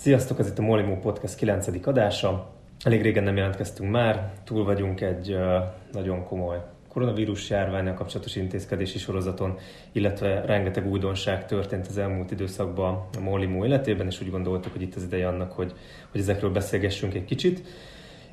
Sziasztok, ez itt a Molimo Podcast 9. adása. Elég régen nem jelentkeztünk már, túl vagyunk egy nagyon komoly koronavírus járványal kapcsolatos intézkedési sorozaton, illetve rengeteg újdonság történt az elmúlt időszakban a Molimo életében, és úgy gondoltuk, hogy itt az ideje annak, hogy, hogy ezekről beszélgessünk egy kicsit.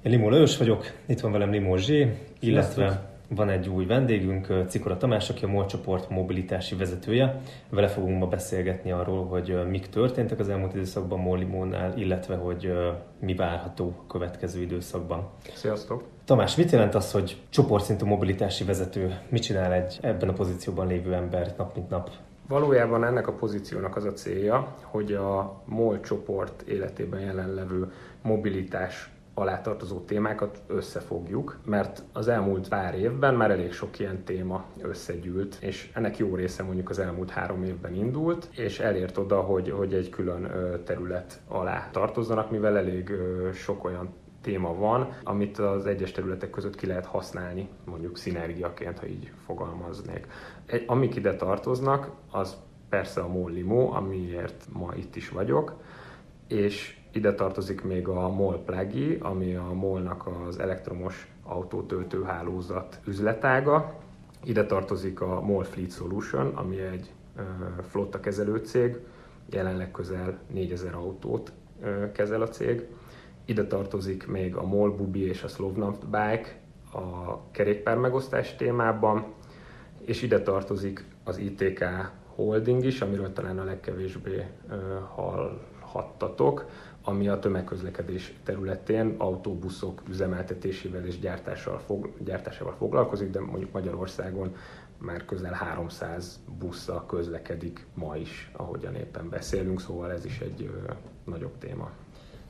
Én Limó Lajos vagyok, itt van velem Limó Zsé, illetve van egy új vendégünk, Cikora Tamás, aki a MOL csoport mobilitási vezetője. Vele fogunk ma beszélgetni arról, hogy mik történtek az elmúlt időszakban Mollimónál, illetve hogy mi várható a következő időszakban. Sziasztok! Tamás, mit jelent az, hogy csoportszintű mobilitási vezető? Mit csinál egy ebben a pozícióban lévő ember nap mint nap? Valójában ennek a pozíciónak az a célja, hogy a MOL csoport életében jelenlevő mobilitás alá tartozó témákat összefogjuk, mert az elmúlt pár évben már elég sok ilyen téma összegyűlt, és ennek jó része mondjuk az elmúlt három évben indult, és elért oda, hogy, hogy egy külön terület alá tartozzanak, mivel elég sok olyan téma van, amit az egyes területek között ki lehet használni, mondjuk szinergiaként, ha így fogalmaznék. Egy, amik ide tartoznak, az persze a MOL Limo, amiért ma itt is vagyok, és ide tartozik még a MOL Plagi, ami a MOL-nak az elektromos autótöltő hálózat üzletága. Ide tartozik a MOL Fleet Solution, ami egy flotta kezelő cég, jelenleg közel 4000 autót kezel a cég. Ide tartozik még a MOL Bubi és a Slovnaft Bike a kerékpár megosztás témában, és ide tartozik az ITK Holding is, amiről talán a legkevésbé hallhattatok, ami a tömegközlekedés területén autóbuszok üzemeltetésével és gyártással, fog, gyártásával foglalkozik, de mondjuk Magyarországon már közel 300 busszal közlekedik ma is, ahogyan éppen beszélünk, szóval ez is egy ö, nagyobb téma.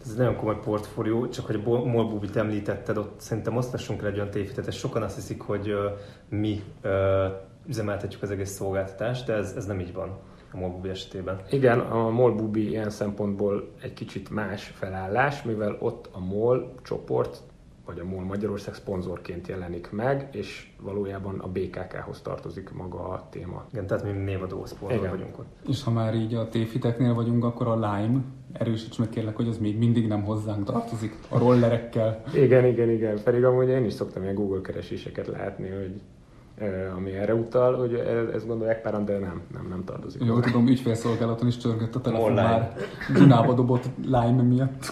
Ez egy nagyon komoly portfólió, csak hogy a Molbubit említetted, ott szerintem osztassunk el egy olyan tévhitet, sokan azt hiszik, hogy ö, mi ö, üzemeltetjük az egész szolgáltatást, de ez, ez nem így van a MOLBubi esetében. Igen, a MOLBubi ilyen szempontból egy kicsit más felállás, mivel ott a MOL csoport vagy a MOL Magyarország szponzorként jelenik meg, és valójában a BKK-hoz tartozik maga a téma. Igen, tehát mi névadó szponzor Igen. vagyunk ott. És ha már így a téfiteknél vagyunk, akkor a Lime, erősíts meg kérlek, hogy az még mindig nem hozzánk tartozik, a rollerekkel. Igen, igen, igen, pedig amúgy én is szoktam ilyen Google kereséseket látni, hogy ami erre utal, hogy ezt gondolják páran, de nem, nem, nem tartozik. Jó, tudom, ügyfélszolgálaton is csörgött a telefon Online. már Dunába dobott Lime miatt.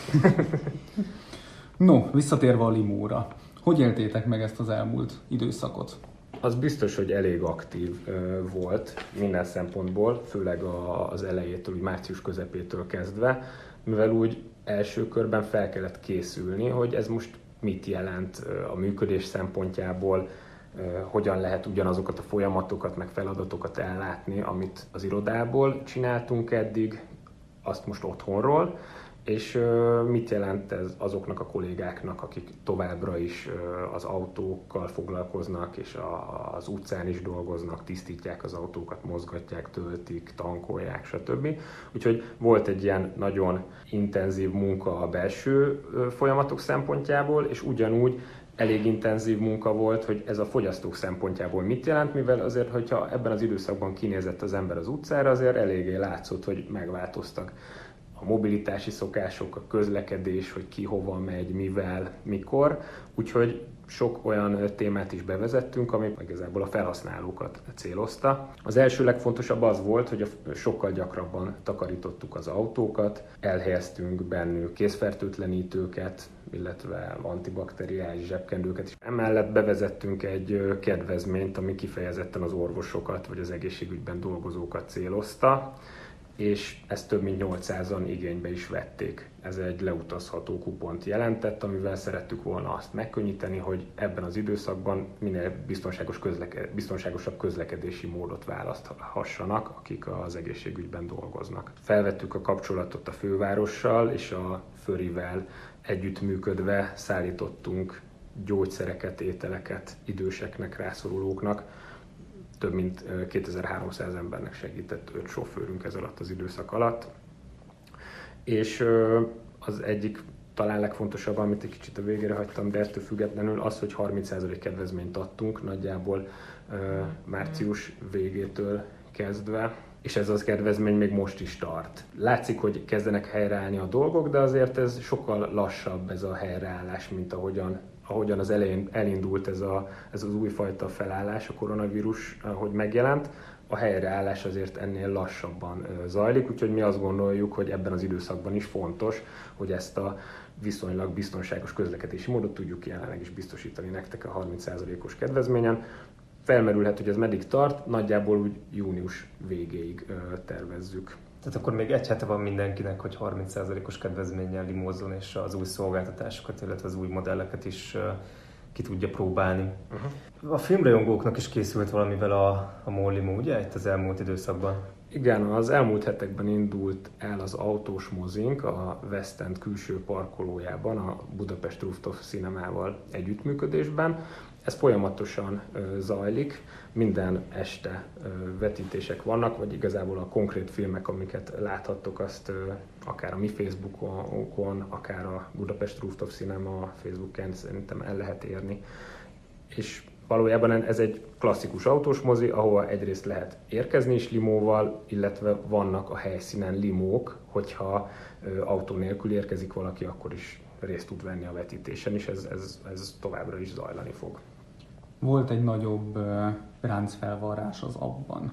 no, visszatérve a limóra. Hogy éltétek meg ezt az elmúlt időszakot? Az biztos, hogy elég aktív volt minden szempontból, főleg az elejétől, úgy március közepétől kezdve, mivel úgy első körben fel kellett készülni, hogy ez most mit jelent a működés szempontjából, hogyan lehet ugyanazokat a folyamatokat, meg feladatokat ellátni, amit az irodából csináltunk eddig, azt most otthonról, és mit jelent ez azoknak a kollégáknak, akik továbbra is az autókkal foglalkoznak, és az utcán is dolgoznak, tisztítják az autókat, mozgatják, töltik, tankolják, stb. Úgyhogy volt egy ilyen nagyon intenzív munka a belső folyamatok szempontjából, és ugyanúgy elég intenzív munka volt, hogy ez a fogyasztók szempontjából mit jelent, mivel azért, hogyha ebben az időszakban kinézett az ember az utcára, azért eléggé látszott, hogy megváltoztak a mobilitási szokások, a közlekedés, hogy ki hova megy, mivel, mikor. Úgyhogy sok olyan témát is bevezettünk, ami igazából a felhasználókat célozta. Az első legfontosabb az volt, hogy sokkal gyakrabban takarítottuk az autókat, elhelyeztünk bennük készfertőtlenítőket, illetve antibakteriális zsebkendőket is. Emellett bevezettünk egy kedvezményt, ami kifejezetten az orvosokat vagy az egészségügyben dolgozókat célozta és ezt több mint 800-an igénybe is vették. Ez egy leutazható kupont jelentett, amivel szerettük volna azt megkönnyíteni, hogy ebben az időszakban minél biztonságos közleke- biztonságosabb közlekedési módot választhassanak, akik az egészségügyben dolgoznak. Felvettük a kapcsolatot a fővárossal, és a Förivel együttműködve szállítottunk gyógyszereket, ételeket időseknek, rászorulóknak, több mint 2300 embernek segített öt sofőrünk ez alatt az időszak alatt. És az egyik talán legfontosabb, amit egy kicsit a végére hagytam, de ettől függetlenül az, hogy 30% kedvezményt adtunk nagyjából március végétől kezdve, és ez az kedvezmény még most is tart. Látszik, hogy kezdenek helyreállni a dolgok, de azért ez sokkal lassabb ez a helyreállás, mint ahogyan ahogyan az elején elindult ez, a, ez az újfajta felállás, a koronavírus, hogy megjelent, a helyreállás azért ennél lassabban zajlik, úgyhogy mi azt gondoljuk, hogy ebben az időszakban is fontos, hogy ezt a viszonylag biztonságos közlekedési módot tudjuk jelenleg is biztosítani nektek a 30%-os kedvezményen. Felmerülhet, hogy ez meddig tart, nagyjából úgy június végéig tervezzük. Tehát akkor még egy hete van mindenkinek, hogy 30%-os kedvezménnyel limózzon, és az új szolgáltatásokat, illetve az új modelleket is ki tudja próbálni. Uh-huh. A filmrajongóknak is készült valamivel a, a Mollimo, ugye, itt az elmúlt időszakban? Igen, az elmúlt hetekben indult el az autós mozink a West End külső parkolójában, a Budapest Rooftop Cinemával együttműködésben. Ez folyamatosan zajlik, minden este vetítések vannak, vagy igazából a konkrét filmek, amiket láthattok, azt akár a mi Facebookon, akár a Budapest Rooftop Cinema Facebookon szerintem el lehet érni. És valójában ez egy klasszikus autós mozi, ahova egyrészt lehet érkezni is limóval, illetve vannak a helyszínen limók, hogyha autó nélkül érkezik valaki, akkor is részt tud venni a vetítésen, és ez, ez, ez továbbra is zajlani fog. Volt egy nagyobb ráncfelvarrás az abban.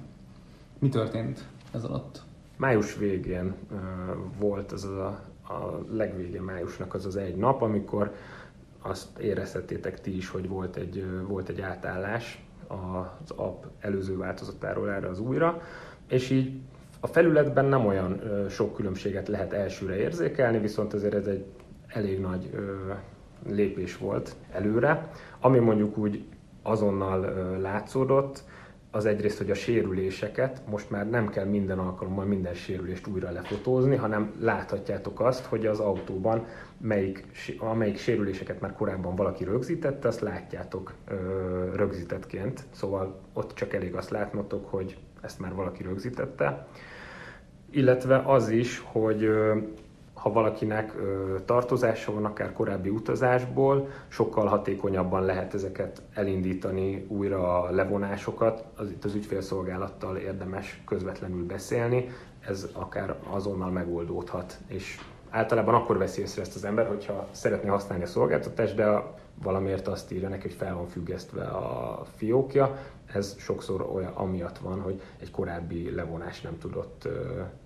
Mi történt ez alatt? Május végén volt az a, a legvége májusnak az az egy nap, amikor azt érezhettétek ti is, hogy volt egy, volt egy átállás az app előző változatáról erre az újra, és így a felületben nem olyan sok különbséget lehet elsőre érzékelni, viszont azért ez egy elég nagy lépés volt előre, ami mondjuk úgy azonnal látszódott, az egyrészt, hogy a sérüléseket most már nem kell minden alkalommal minden sérülést újra lefotózni, hanem láthatjátok azt, hogy az autóban melyik, amelyik sérüléseket már korábban valaki rögzítette, azt látjátok ö, rögzítettként. Szóval ott csak elég azt látnotok, hogy ezt már valaki rögzítette. Illetve az is, hogy ha valakinek tartozása van, akár korábbi utazásból, sokkal hatékonyabban lehet ezeket elindítani, újra a levonásokat. Az itt az ügyfélszolgálattal érdemes közvetlenül beszélni, ez akár azonnal megoldódhat, és általában akkor veszi észre ezt az ember, hogyha szeretné használni a szolgáltatást, de valamiért azt írja neki, hogy fel van függesztve a fiókja. Ez sokszor olyan amiatt van, hogy egy korábbi levonás nem tudott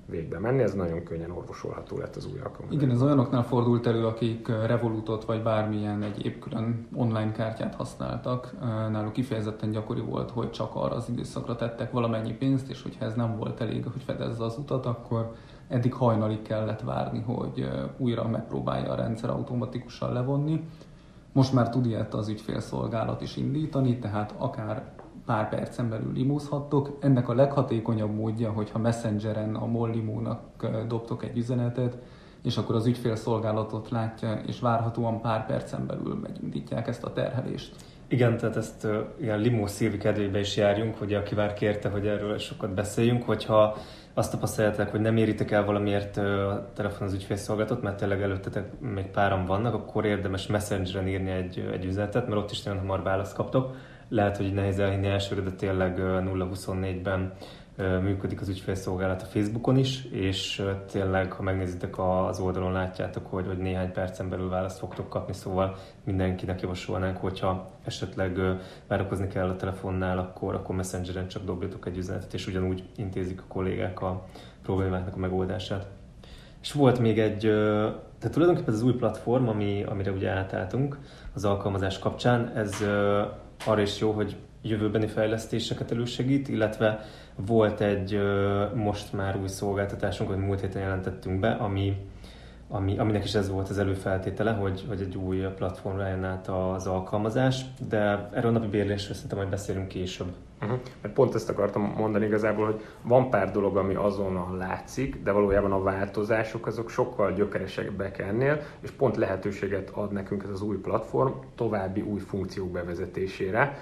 végbe menni, ez nagyon könnyen orvosolható lett az új alkalmazás. Igen, ez olyanoknál fordult elő, akik Revolutot vagy bármilyen egyéb külön online kártyát használtak. Náluk kifejezetten gyakori volt, hogy csak arra az időszakra tettek valamennyi pénzt, és hogyha ez nem volt elég, hogy fedezze az utat, akkor eddig hajnalig kellett várni, hogy újra megpróbálja a rendszer automatikusan levonni. Most már tud ilyet az ügyfélszolgálat is indítani, tehát akár pár percen belül limózhattok. Ennek a leghatékonyabb módja, hogyha Messengeren a Mollimónak dobtok egy üzenetet, és akkor az ügyfélszolgálatot látja, és várhatóan pár percen belül megindítják ezt a terhelést. Igen, tehát ezt uh, ilyen limó szívi kedvébe is járjunk, hogy aki már kérte, hogy erről sokat beszéljünk, hogyha azt tapasztaljátok, hogy nem éritek el valamiért a telefon az ügyfélszolgálatot, mert tényleg előttetek még páran vannak, akkor érdemes Messengeren írni egy, egy üzenetet, mert ott is nagyon hamar választ kaptok. Lehet, hogy nehéz elhinni elsőre, de tényleg 0-24-ben működik az ügyfélszolgálat a Facebookon is, és tényleg, ha megnézitek az oldalon, látjátok, hogy, hogy néhány percen belül választ fogtok kapni, szóval mindenkinek javasolnánk, hogyha esetleg várakozni kell a telefonnál, akkor, akkor Messengeren csak dobjatok egy üzenetet, és ugyanúgy intézik a kollégák a problémáknak a megoldását. És volt még egy, tehát tulajdonképpen ez az új platform, ami, amire ugye átálltunk az alkalmazás kapcsán, ez arra is jó, hogy jövőbeni fejlesztéseket elősegít, illetve volt egy most már új szolgáltatásunk, amit múlt héten jelentettünk be, ami, ami, aminek is ez volt az előfeltétele, hogy, hogy egy új platformra jön át az alkalmazás, de erről a napi bérlésről szerintem majd beszélünk később. Uh-huh. Mert pont ezt akartam mondani igazából, hogy van pár dolog, ami azonnal látszik, de valójában a változások azok sokkal gyökeresebbek ennél, és pont lehetőséget ad nekünk ez az új platform további új funkciók bevezetésére,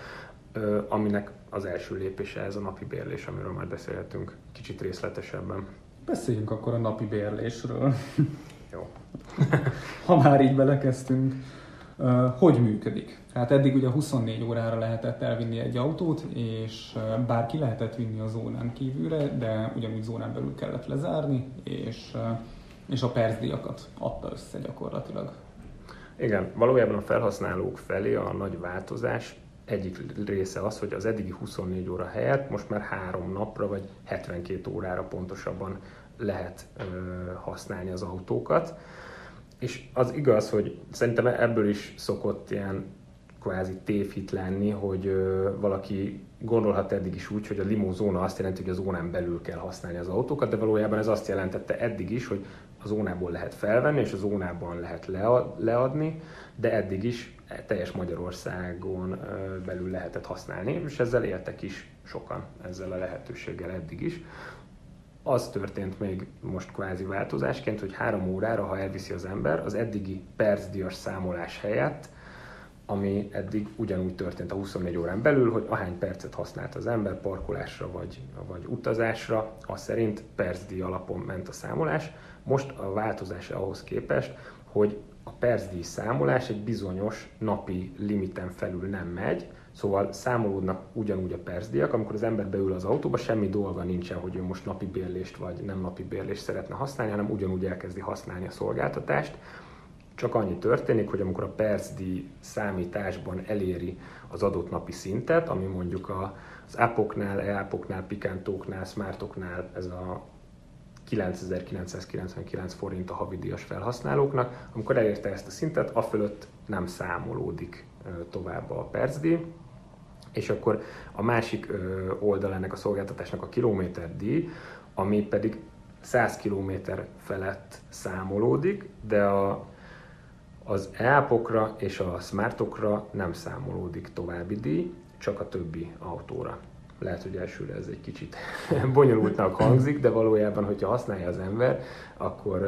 aminek az első lépése ez a napi bérlés, amiről már beszélhetünk kicsit részletesebben. Beszéljünk akkor a napi bérlésről. Jó. ha már így belekezdtünk. Hogy működik? Hát eddig ugye 24 órára lehetett elvinni egy autót, és bárki lehetett vinni a zónán kívülre, de ugyanúgy zónán belül kellett lezárni, és, és a percdíjakat adta össze gyakorlatilag. Igen, valójában a felhasználók felé a nagy változás egyik része az, hogy az eddigi 24 óra helyett most már három napra vagy 72 órára pontosabban lehet ö, használni az autókat. És az igaz, hogy szerintem ebből is szokott ilyen kvázi tévhit lenni, hogy ö, valaki gondolhat eddig is úgy, hogy a limózóna azt jelenti, hogy a zónán belül kell használni az autókat, de valójában ez azt jelentette eddig is, hogy a zónából lehet felvenni, és a zónában lehet leadni, de eddig is teljes Magyarországon belül lehetett használni, és ezzel éltek is sokan, ezzel a lehetőséggel eddig is. Az történt még most kvázi változásként, hogy három órára, ha elviszi az ember, az eddigi percdias számolás helyett ami eddig ugyanúgy történt a 24 órán belül, hogy ahány percet használt az ember parkolásra vagy, vagy utazásra, az szerint percdíj alapon ment a számolás. Most a változás ahhoz képest, hogy a percdíj számolás egy bizonyos napi limiten felül nem megy, Szóval számolódnak ugyanúgy a percdíjak, amikor az ember beül az autóba, semmi dolga nincsen, hogy ő most napi bérlést vagy nem napi bérlést szeretne használni, hanem ugyanúgy elkezdi használni a szolgáltatást. Csak annyi történik, hogy amikor a percdíj számításban eléri az adott napi szintet, ami mondjuk az appoknál, e-appoknál, pikántóknál, smartoknál ez a 9999 forint a havidíjas felhasználóknak, amikor elérte ezt a szintet, a fölött nem számolódik tovább a percdíj, és akkor a másik oldal ennek a szolgáltatásnak a kilométerdíj, ami pedig 100 km felett számolódik, de a, az e és a smartokra nem számolódik további díj, csak a többi autóra lehet, hogy elsőre ez egy kicsit bonyolultnak hangzik, de valójában, hogyha használja az ember, akkor,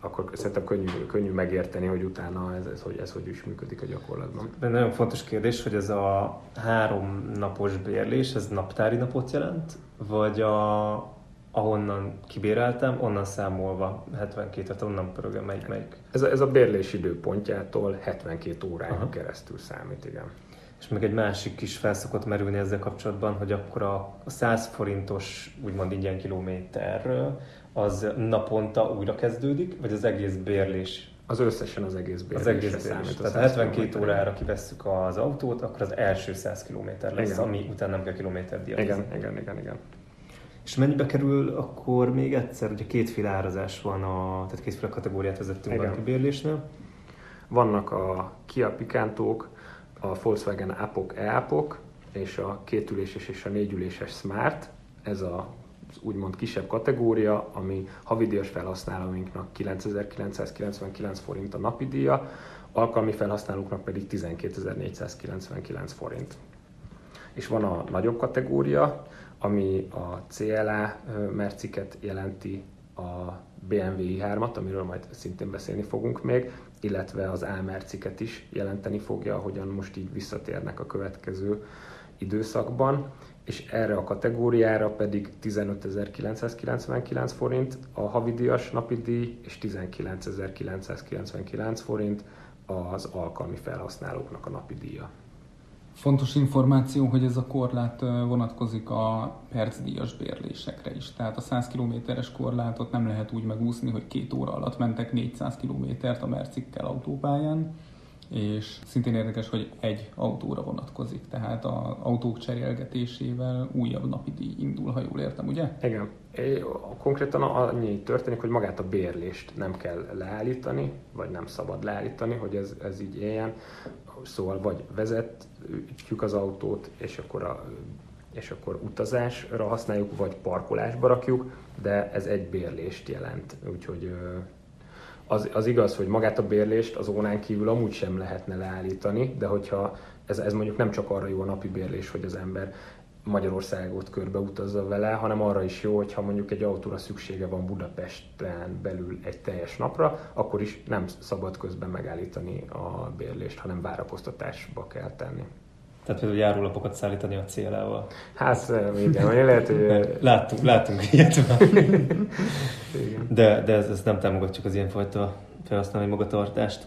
akkor szerintem könnyű, könnyű megérteni, hogy utána ez, ez, hogy, ez hogy is működik a gyakorlatban. De nagyon fontos kérdés, hogy ez a három napos bérlés, ez naptári napot jelent, vagy a, ahonnan kibéreltem, onnan számolva 72, tehát onnan pörögöm, melyik, melyik? Ez a, ez a bérlés időpontjától 72 órán keresztül számít, igen. És még egy másik is felszokott merülni ezzel kapcsolatban, hogy akkor a 100 forintos úgymond ingyen kilométerről az naponta újra kezdődik, vagy az egész bérlés az összesen az egész bérlés. Az egész bérlés. Számít, Tehát 72 órára kivesszük az autót, akkor az első 100 km lesz, igen. ami után nem kell kilométer díjazni. Igen, igen, igen, igen. És mennyibe kerül akkor még egyszer, ugye kétféle árazás van, a, tehát kétféle kategóriát vezettünk a kibérlésnél. Vannak a Kia Picantók, a Volkswagen Apok e-Apok és a kétüléses és a négyüléses Smart, ez a úgymond kisebb kategória, ami havidíjas felhasználóinknak 9999 forint a napi díja, alkalmi felhasználóknak pedig 12499 forint. És van a nagyobb kategória, ami a CLA merciket jelenti, a BMW i3-at, amiről majd szintén beszélni fogunk még, illetve az Ámerciket is jelenteni fogja, ahogyan most így visszatérnek a következő időszakban, és erre a kategóriára pedig 15.999 forint a havidíjas napi díj, és 19.999 forint az alkalmi felhasználóknak a napi díja. Fontos információ, hogy ez a korlát vonatkozik a percdíjas bérlésekre is. Tehát a 100 kilométeres korlátot nem lehet úgy megúszni, hogy két óra alatt mentek 400 kilométert a Mercikkel autópályán, és szintén érdekes, hogy egy autóra vonatkozik, tehát az autók cserélgetésével újabb napi díj indul, ha jól értem, ugye? Igen. Konkrétan annyi történik, hogy magát a bérlést nem kell leállítani, vagy nem szabad leállítani, hogy ez, ez így éljen. Szóval vagy vezetjük az autót, és akkor, a, és akkor utazásra használjuk, vagy parkolásba rakjuk, de ez egy bérlést jelent. Úgyhogy az, az igaz, hogy magát a bérlést az ónán kívül amúgy sem lehetne leállítani, de hogyha ez, ez mondjuk nem csak arra jó a napi bérlés, hogy az ember Magyarországot körbe utazza vele, hanem arra is jó, hogyha mondjuk egy autóra szüksége van Budapesten belül egy teljes napra, akkor is nem szabad közben megállítani a bérlést, hanem várakoztatásba kell tenni. Tehát például járólapokat szállítani a célával. Hát igen, vagy lehet, hogy... Láttunk, láttunk ilyet De, de ez, ez nem támogatjuk az ilyenfajta felhasználói magatartást.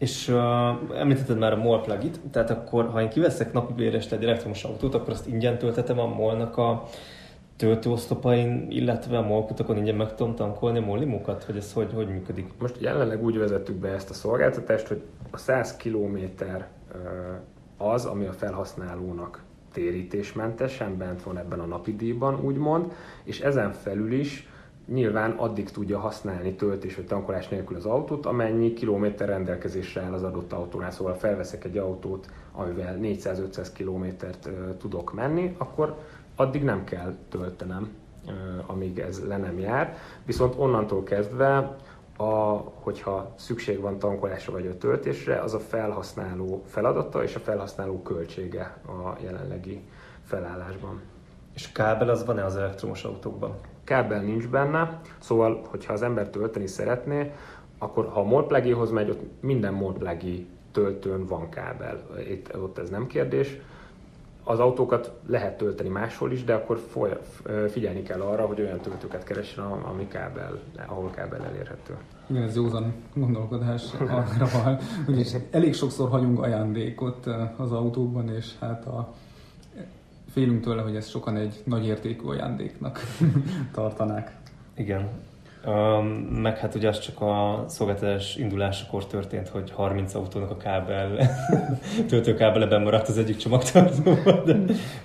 És uh, említetted már a MOL plugit, tehát akkor ha én kiveszek napi bérest egy elektromos autót, akkor azt ingyen töltetem a molnak a töltőosztopain, illetve a molkutakon ingyen meg tudom tankolni a mollimukat, hogy ez hogy, hogy működik? Most jelenleg úgy vezettük be ezt a szolgáltatást, hogy a 100 km az, ami a felhasználónak térítésmentesen bent van ebben a napi díjban, úgymond, és ezen felül is nyilván addig tudja használni töltés vagy tankolás nélkül az autót, amennyi kilométer rendelkezésre áll az adott autónál. Szóval felveszek egy autót, amivel 400-500 kilométert tudok menni, akkor addig nem kell töltenem, amíg ez le nem jár. Viszont onnantól kezdve, a, hogyha szükség van tankolásra vagy a töltésre, az a felhasználó feladata és a felhasználó költsége a jelenlegi felállásban. És kábel az van-e az elektromos autókban? Kábel nincs benne, szóval, hogyha az ember tölteni szeretné, akkor ha a molplugéhoz megy, ott minden molplugé töltőn van kábel. Itt, ott ez nem kérdés. Az autókat lehet tölteni máshol is, de akkor foly, figyelni kell arra, hogy olyan töltőket keressen, ami kábel, ahol kábel elérhető. Igen, ez józan gondolkodás arra van. Ugyanis elég sokszor hagyunk ajándékot az autókban, és hát a félünk tőle, hogy ezt sokan egy nagy értékű ajándéknak tartanák. Igen. Um, meg hát ugye az csak a szolgáltatás indulásakor történt, hogy 30 autónak a kábel, töltőkábeleben maradt az egyik csomagtartóban, de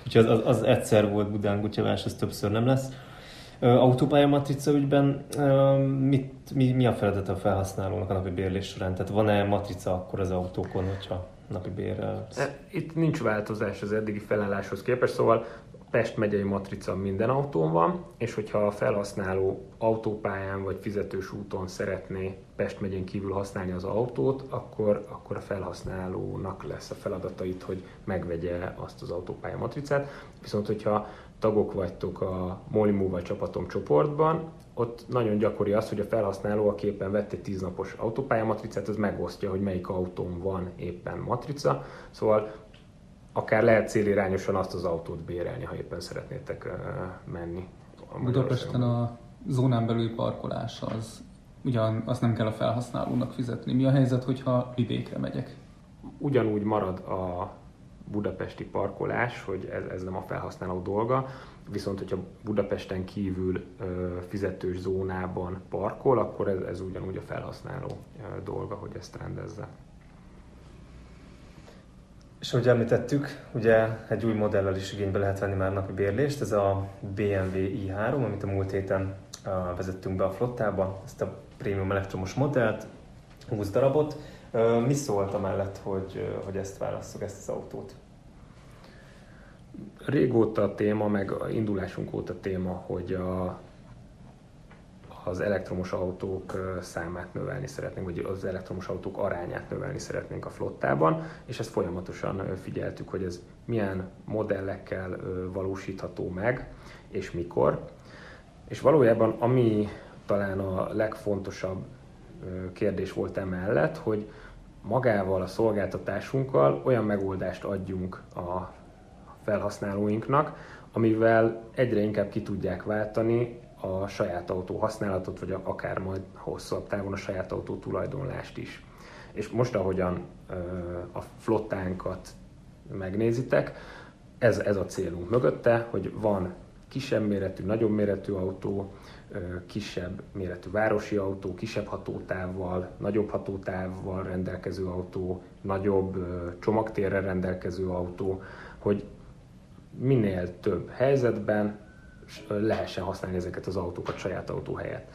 úgyhogy az, az, az, egyszer volt Budán gutyavás, ez többször nem lesz. Autópálya matrica ügyben mit, mi, mi a feladata a felhasználónak a napi bérlés során? Tehát van-e matrica akkor az autókon, hogyha napi bérrel. E, itt nincs változás az eddigi felálláshoz képest, szóval Pest megyei matrica minden autón van, és hogyha a felhasználó autópályán vagy fizetős úton szeretné Pest megyén kívül használni az autót, akkor, akkor a felhasználónak lesz a feladata itt, hogy megvegye azt az autópálya matricát. Viszont, hogyha tagok vagytok a Molimóval csapatom csoportban, ott nagyon gyakori az, hogy a felhasználó, a képen vett egy tíznapos autópályamatricát, az megosztja, hogy melyik autón van éppen matrica. Szóval akár lehet célirányosan azt az autót bérelni, ha éppen szeretnétek menni. A Budapesten a zónán belüli parkolás az ugyan azt nem kell a felhasználónak fizetni. Mi a helyzet, hogyha vidékre megyek? Ugyanúgy marad a budapesti parkolás, hogy ez, ez nem a felhasználó dolga, viszont hogyha Budapesten kívül fizetős zónában parkol, akkor ez, ez ugyanúgy a felhasználó dolga, hogy ezt rendezze. És ahogy említettük, ugye egy új modellel is igénybe lehet venni már napi bérlést, ez a BMW i3, amit a múlt héten vezettünk be a flottába, ezt a prémium elektromos modellt, 20 darabot. Mi szólt amellett, hogy, hogy ezt válasszuk, ezt az autót? Régóta a téma, meg a indulásunk óta téma, hogy a, az elektromos autók számát növelni szeretnénk, vagy az elektromos autók arányát növelni szeretnénk a flottában, és ezt folyamatosan figyeltük, hogy ez milyen modellekkel valósítható meg, és mikor. És valójában ami talán a legfontosabb kérdés volt emellett, hogy magával a szolgáltatásunkkal olyan megoldást adjunk a felhasználóinknak, amivel egyre inkább ki tudják váltani a saját autó használatot, vagy akár majd hosszabb távon a saját autó tulajdonlást is. És most, ahogyan a flottánkat megnézitek, ez, ez a célunk mögötte, hogy van kisebb méretű, nagyobb méretű autó, kisebb méretű városi autó, kisebb hatótávval, nagyobb hatótávval rendelkező autó, nagyobb csomagtérrel rendelkező autó, hogy minél több helyzetben lehessen használni ezeket az autókat saját autó helyett.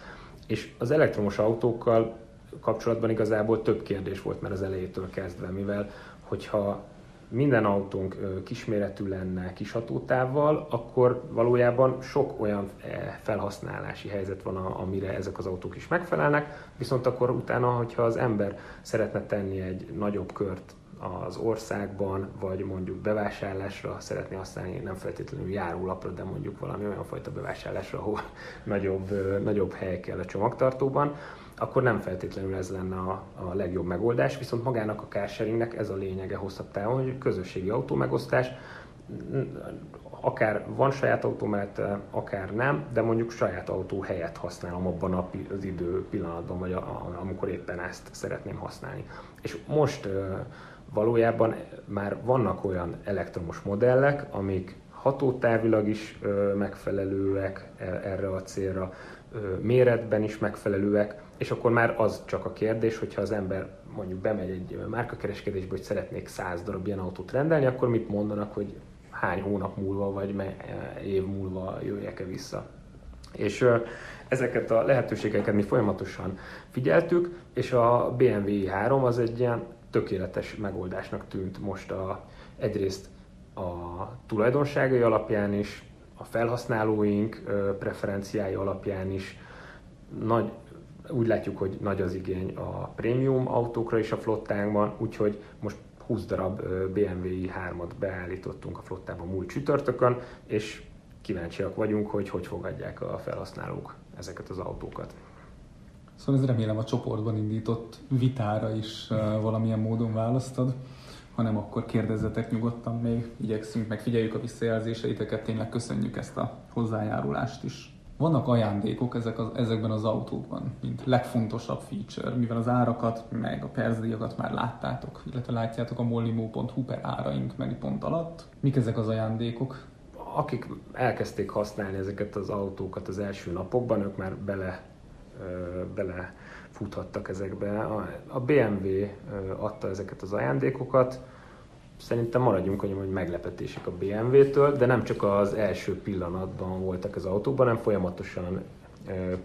És az elektromos autókkal kapcsolatban igazából több kérdés volt már az elejétől kezdve, mivel hogyha minden autónk kisméretű lenne kis hatótávval, akkor valójában sok olyan e, felhasználási helyzet van, amire ezek az autók is megfelelnek, viszont akkor utána, hogyha az ember szeretne tenni egy nagyobb kört az országban, vagy mondjuk bevásárlásra szeretné használni, nem feltétlenül járólapra, de mondjuk valami olyan fajta bevásárlásra, ahol nagyobb, nagyobb hely kell a csomagtartóban, akkor nem feltétlenül ez lenne a, a legjobb megoldás, viszont magának a carsharingnek ez a lényege hosszabb távon, hogy közösségi autómegosztás, akár van saját autó mellette, akár nem, de mondjuk saját autó helyet használom abban az idő pillanatban, vagy a, a, amikor éppen ezt szeretném használni. És most valójában már vannak olyan elektromos modellek, amik hatótávilag is megfelelőek e, erre a célra, méretben is megfelelőek, és akkor már az csak a kérdés, hogyha az ember mondjuk bemegy egy márkakereskedésbe, hogy szeretnék 100 darab ilyen autót rendelni, akkor mit mondanak, hogy hány hónap múlva vagy év múlva jöjjek-e vissza. És ezeket a lehetőségeket mi folyamatosan figyeltük, és a BMW i3 az egy ilyen tökéletes megoldásnak tűnt most a, egyrészt a tulajdonságai alapján is, a felhasználóink preferenciái alapján is. Nagy, úgy látjuk, hogy nagy az igény a prémium autókra is a flottánkban, úgyhogy most 20 darab BMW i3-at beállítottunk a flottában múlt csütörtökön, és kíváncsiak vagyunk, hogy hogy fogadják a felhasználók ezeket az autókat. Szóval ez remélem a csoportban indított vitára is valamilyen módon választod, hanem akkor kérdezzetek nyugodtan még, igyekszünk, meg figyeljük a visszajelzéseiteket, tényleg köszönjük ezt a hozzájárulást is. Vannak ajándékok ezek az, ezekben az autókban, mint legfontosabb feature, mivel az árakat, meg a percdíjakat már láttátok, illetve látjátok a mollimo.hu per áraink pont alatt. Mik ezek az ajándékok? Akik elkezdték használni ezeket az autókat az első napokban, ők már bele, bele futhattak ezekbe. A BMW adta ezeket az ajándékokat, szerintem maradjunk hogy meglepetések a BMW-től, de nem csak az első pillanatban voltak az autóban, hanem folyamatosan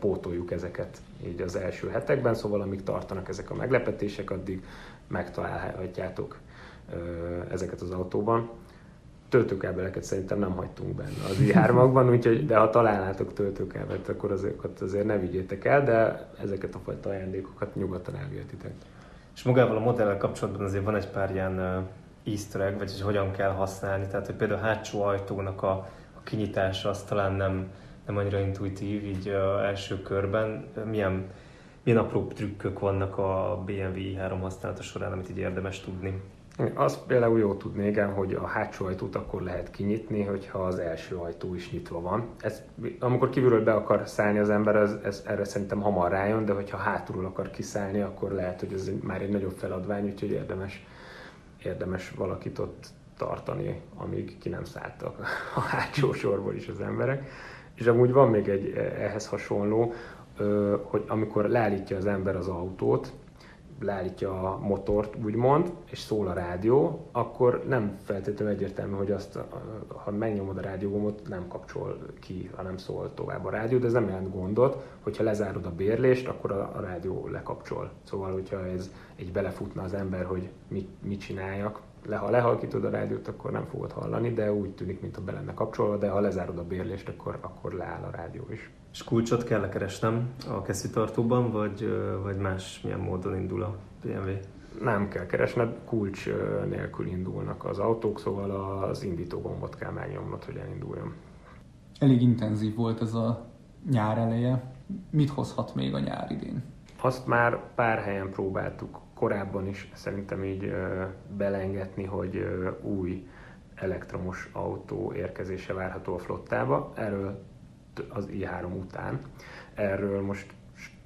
pótoljuk ezeket így az első hetekben, szóval amíg tartanak ezek a meglepetések, addig megtalálhatjátok ezeket az autóban. Töltőkábeleket szerintem nem hagytunk benne az i3-akban, úgyhogy, de ha találnátok töltőkábelt, akkor azokat azért ne vigyétek el, de ezeket a fajta ajándékokat nyugodtan elvihetitek. És magával a modellel kapcsolatban azért van egy pár ilyen easter egg, vagyis hogyan kell használni. Tehát, hogy például a hátsó ajtónak a, a kinyitása az talán nem, nem annyira intuitív így első körben. Milyen, milyen apró trükkök vannak a BMW i3 használata során, amit így érdemes tudni? Azt például jó tudni, igen, hogy a hátsó ajtót akkor lehet kinyitni, hogyha az első ajtó is nyitva van. Ez, amikor kívülről be akar szállni az ember, ez, ez erre szerintem hamar rájön, de hogyha hátulról akar kiszállni, akkor lehet, hogy ez már egy nagyobb feladvány, úgyhogy érdemes érdemes valakit ott tartani, amíg ki nem szálltak a hátsó sorból is az emberek. És amúgy van még egy ehhez hasonló, hogy amikor leállítja az ember az autót, leállítja a motort, úgymond, és szól a rádió, akkor nem feltétlenül egyértelmű, hogy azt, ha megnyomod a rádiógomot, nem kapcsol ki, hanem szól tovább a rádió, de ez nem jelent gondot, hogyha lezárod a bérlést, akkor a, a rádió lekapcsol. Szóval, hogyha ez egy belefutna az ember, hogy mit, mit csináljak, le, ha lehalkítod a rádiót, akkor nem fogod hallani, de úgy tűnik, mintha be lenne kapcsolva, de ha lezárod a bérlést, akkor, akkor leáll a rádió is. És kulcsot kell keresnem a kesztyűtartóban, vagy, vagy más milyen módon indul a BMW? Nem kell keresned, kulcs nélkül indulnak az autók, szóval az indító gombot kell megnyomnod, hogy elinduljon. Elég intenzív volt ez a nyár eleje. Mit hozhat még a nyár idén? Azt már pár helyen próbáltuk korábban is szerintem így belengetni, hogy új elektromos autó érkezése várható a flottába. Erről az i3 után. Erről most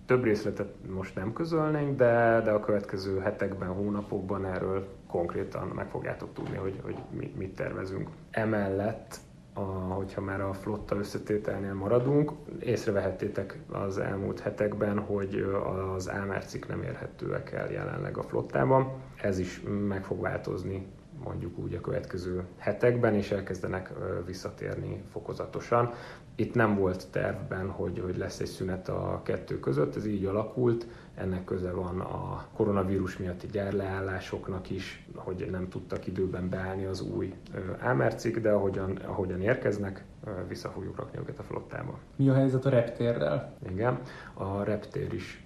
több részletet most nem közölnénk, de, de a következő hetekben, hónapokban erről konkrétan meg fogjátok tudni, hogy, hogy mit tervezünk. Emellett a, hogyha már a flotta összetételnél maradunk, észrevehettétek az elmúlt hetekben, hogy az ámárcik nem érhetőek el jelenleg a flottában. Ez is meg fog változni mondjuk úgy a következő hetekben, és elkezdenek visszatérni fokozatosan. Itt nem volt tervben, hogy, hogy lesz egy szünet a kettő között, ez így alakult. Ennek köze van a koronavírus miatti gyárleállásoknak is, hogy nem tudtak időben beállni az új ámercik, de ahogyan, ahogyan érkeznek, vissza fogjuk rakni őket a flottába. Mi a helyzet a reptérrel? Igen, a reptér is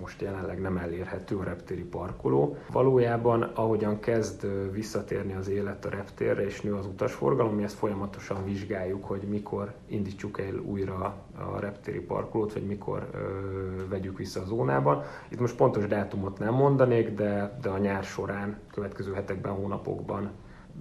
most jelenleg nem elérhető a reptéri parkoló. Valójában, ahogyan kezd visszatérni az élet a reptérre és nő az utasforgalom, mi ezt folyamatosan vizsgáljuk, hogy mikor indítsuk el újra a reptéri parkolót, vagy mikor ö, vegyük vissza a zónában. Itt most pontos dátumot nem mondanék, de, de a nyár során, következő hetekben, hónapokban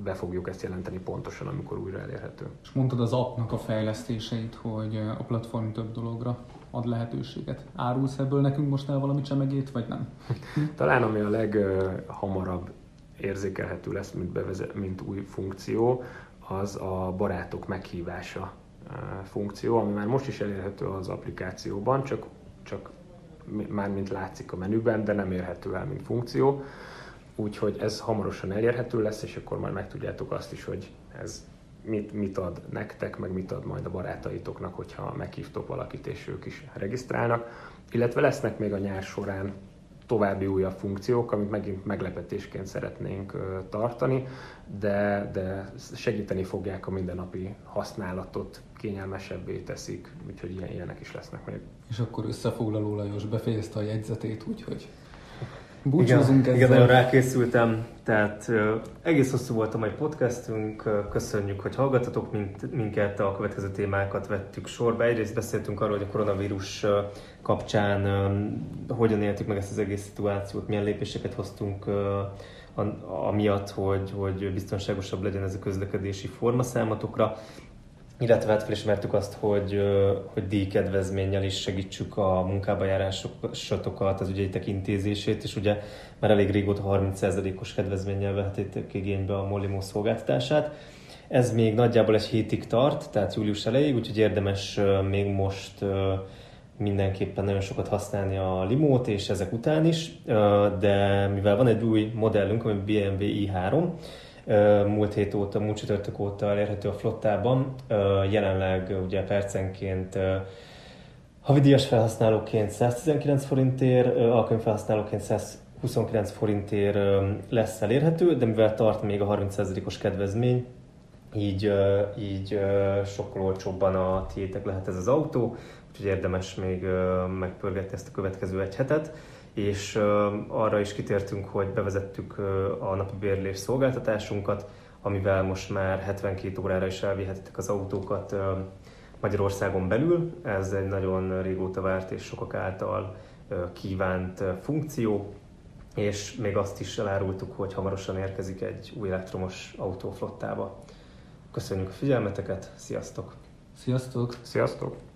be fogjuk ezt jelenteni pontosan, amikor újra elérhető. És mondtad az appnak a fejlesztéseit, hogy a platform több dologra ad lehetőséget. Árulsz ebből nekünk most el valami csemegét, vagy nem? Talán ami a leghamarabb érzékelhető lesz, mint, bevezet, mint új funkció, az a barátok meghívása funkció, ami már most is elérhető az applikációban, csak, csak már mint látszik a menüben, de nem érhető el, mint funkció. Úgyhogy ez hamarosan elérhető lesz, és akkor majd megtudjátok azt is, hogy ez mit, mit ad nektek, meg mit ad majd a barátaitoknak, hogyha meghívtok valakit, és ők is regisztrálnak. Illetve lesznek még a nyár során további újabb funkciók, amit megint meglepetésként szeretnénk tartani, de, de segíteni fogják a mindennapi használatot, kényelmesebbé teszik, úgyhogy ilyen, ilyenek is lesznek még. És akkor összefoglaló Lajos befejezte a jegyzetét, úgyhogy búcsúzunk igen, ezzel. Igen, nagyon rákészültem, tehát egész hosszú volt a mai podcastünk, köszönjük, hogy hallgatatok mint, minket, a következő témákat vettük sorba. Egyrészt beszéltünk arról, hogy a koronavírus kapcsán hogyan éltük meg ezt az egész szituációt, milyen lépéseket hoztunk amiatt, hogy, hogy biztonságosabb legyen ez a közlekedési forma számatokra illetve hát felismertük azt, hogy, hogy díjkedvezménnyel is segítsük a munkába járásokat, az ügyeitek intézését, és ugye már elég régóta 30%-os kedvezménnyel vehetétek igénybe a Molimo szolgáltatását. Ez még nagyjából egy hétig tart, tehát július elejéig, úgyhogy érdemes még most mindenképpen nagyon sokat használni a limót, és ezek után is, de mivel van egy új modellünk, ami BMW i3, múlt hét óta, múlt csütörtök óta elérhető a flottában. Jelenleg ugye percenként havidíjas felhasználóként 119 forintért, alkalmi felhasználóként 129 forintért lesz elérhető, de mivel tart még a 30%-os kedvezmény, így, így sokkal olcsóbban a tiétek lehet ez az autó, úgyhogy érdemes még megpörgetni ezt a következő egy hetet és arra is kitértünk, hogy bevezettük a napi bérlés szolgáltatásunkat, amivel most már 72 órára is elvihetitek az autókat Magyarországon belül. Ez egy nagyon régóta várt és sokak által kívánt funkció, és még azt is elárultuk, hogy hamarosan érkezik egy új elektromos autó flottába. Köszönjük a figyelmeteket, sziasztok! Sziasztok! Sziasztok!